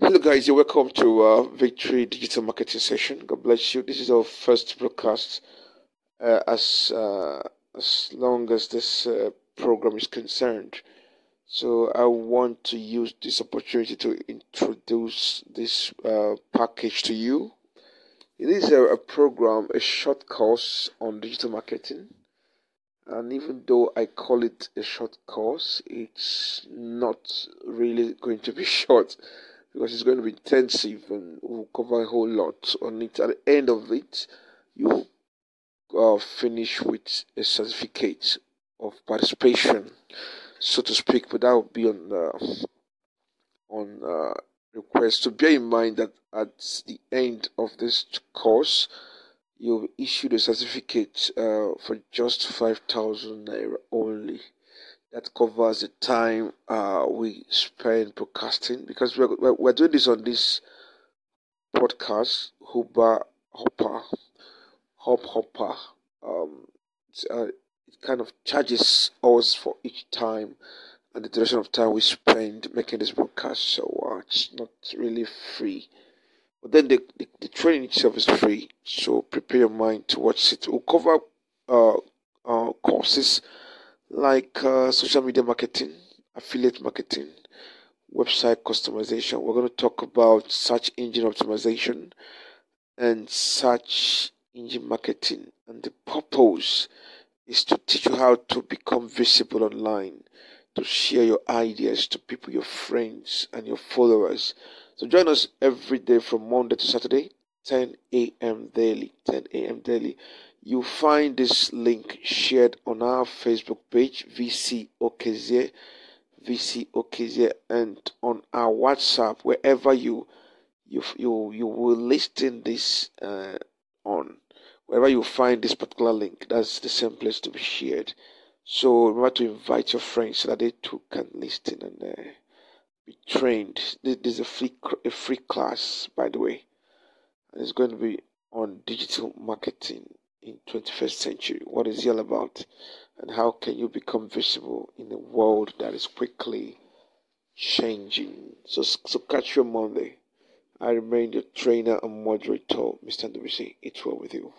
guys? You're welcome to uh, Victory Digital Marketing Session. God bless you. This is our first broadcast. Uh, as uh, as long as this uh, program is concerned, so I want to use this opportunity to introduce this uh, package to you. It is a, a program, a short course on digital marketing and even though I call it a short course, it's not really going to be short because it's going to be intensive and we'll cover a whole lot on it. At the end of it, you uh, finish with a certificate of participation, so to speak, but that will be on uh, on uh, request. So bear in mind that at the end of this course, you'll issued a certificate uh, for just 5,000 naira only. That covers the time uh, we spend broadcasting because we're, we're doing this on this podcast, Huba Hopper, Hop Hopper. Um, uh, it kind of charges us for each time and the duration of time we spend making this broadcast, so uh, it's not really free. But then the, the, the, training itself is free, so prepare your mind to watch it. We'll cover uh, uh, courses like uh, social media marketing, affiliate marketing, website customization. We're going to talk about search engine optimization and search engine marketing. And the purpose is to teach you how to become visible online, to share your ideas to people, your friends, and your followers so join us every day from Monday to Saturday, 10 a.m. daily. 10 a.m. daily. You'll find this link shared on our Facebook page, VC Okezie, VC Okezie, and on our WhatsApp, wherever you you you you will listen this uh, on. Wherever you find this particular link, that's the same place to be shared. So remember to invite your friends so that they too can listen and. Uh, be trained. This is a free a free class, by the way, and it's going to be on digital marketing in 21st century. What is it all about, and how can you become visible in a world that is quickly changing? So, so catch you on Monday. I remain your trainer and moderator, Mr. WC. It's well with you.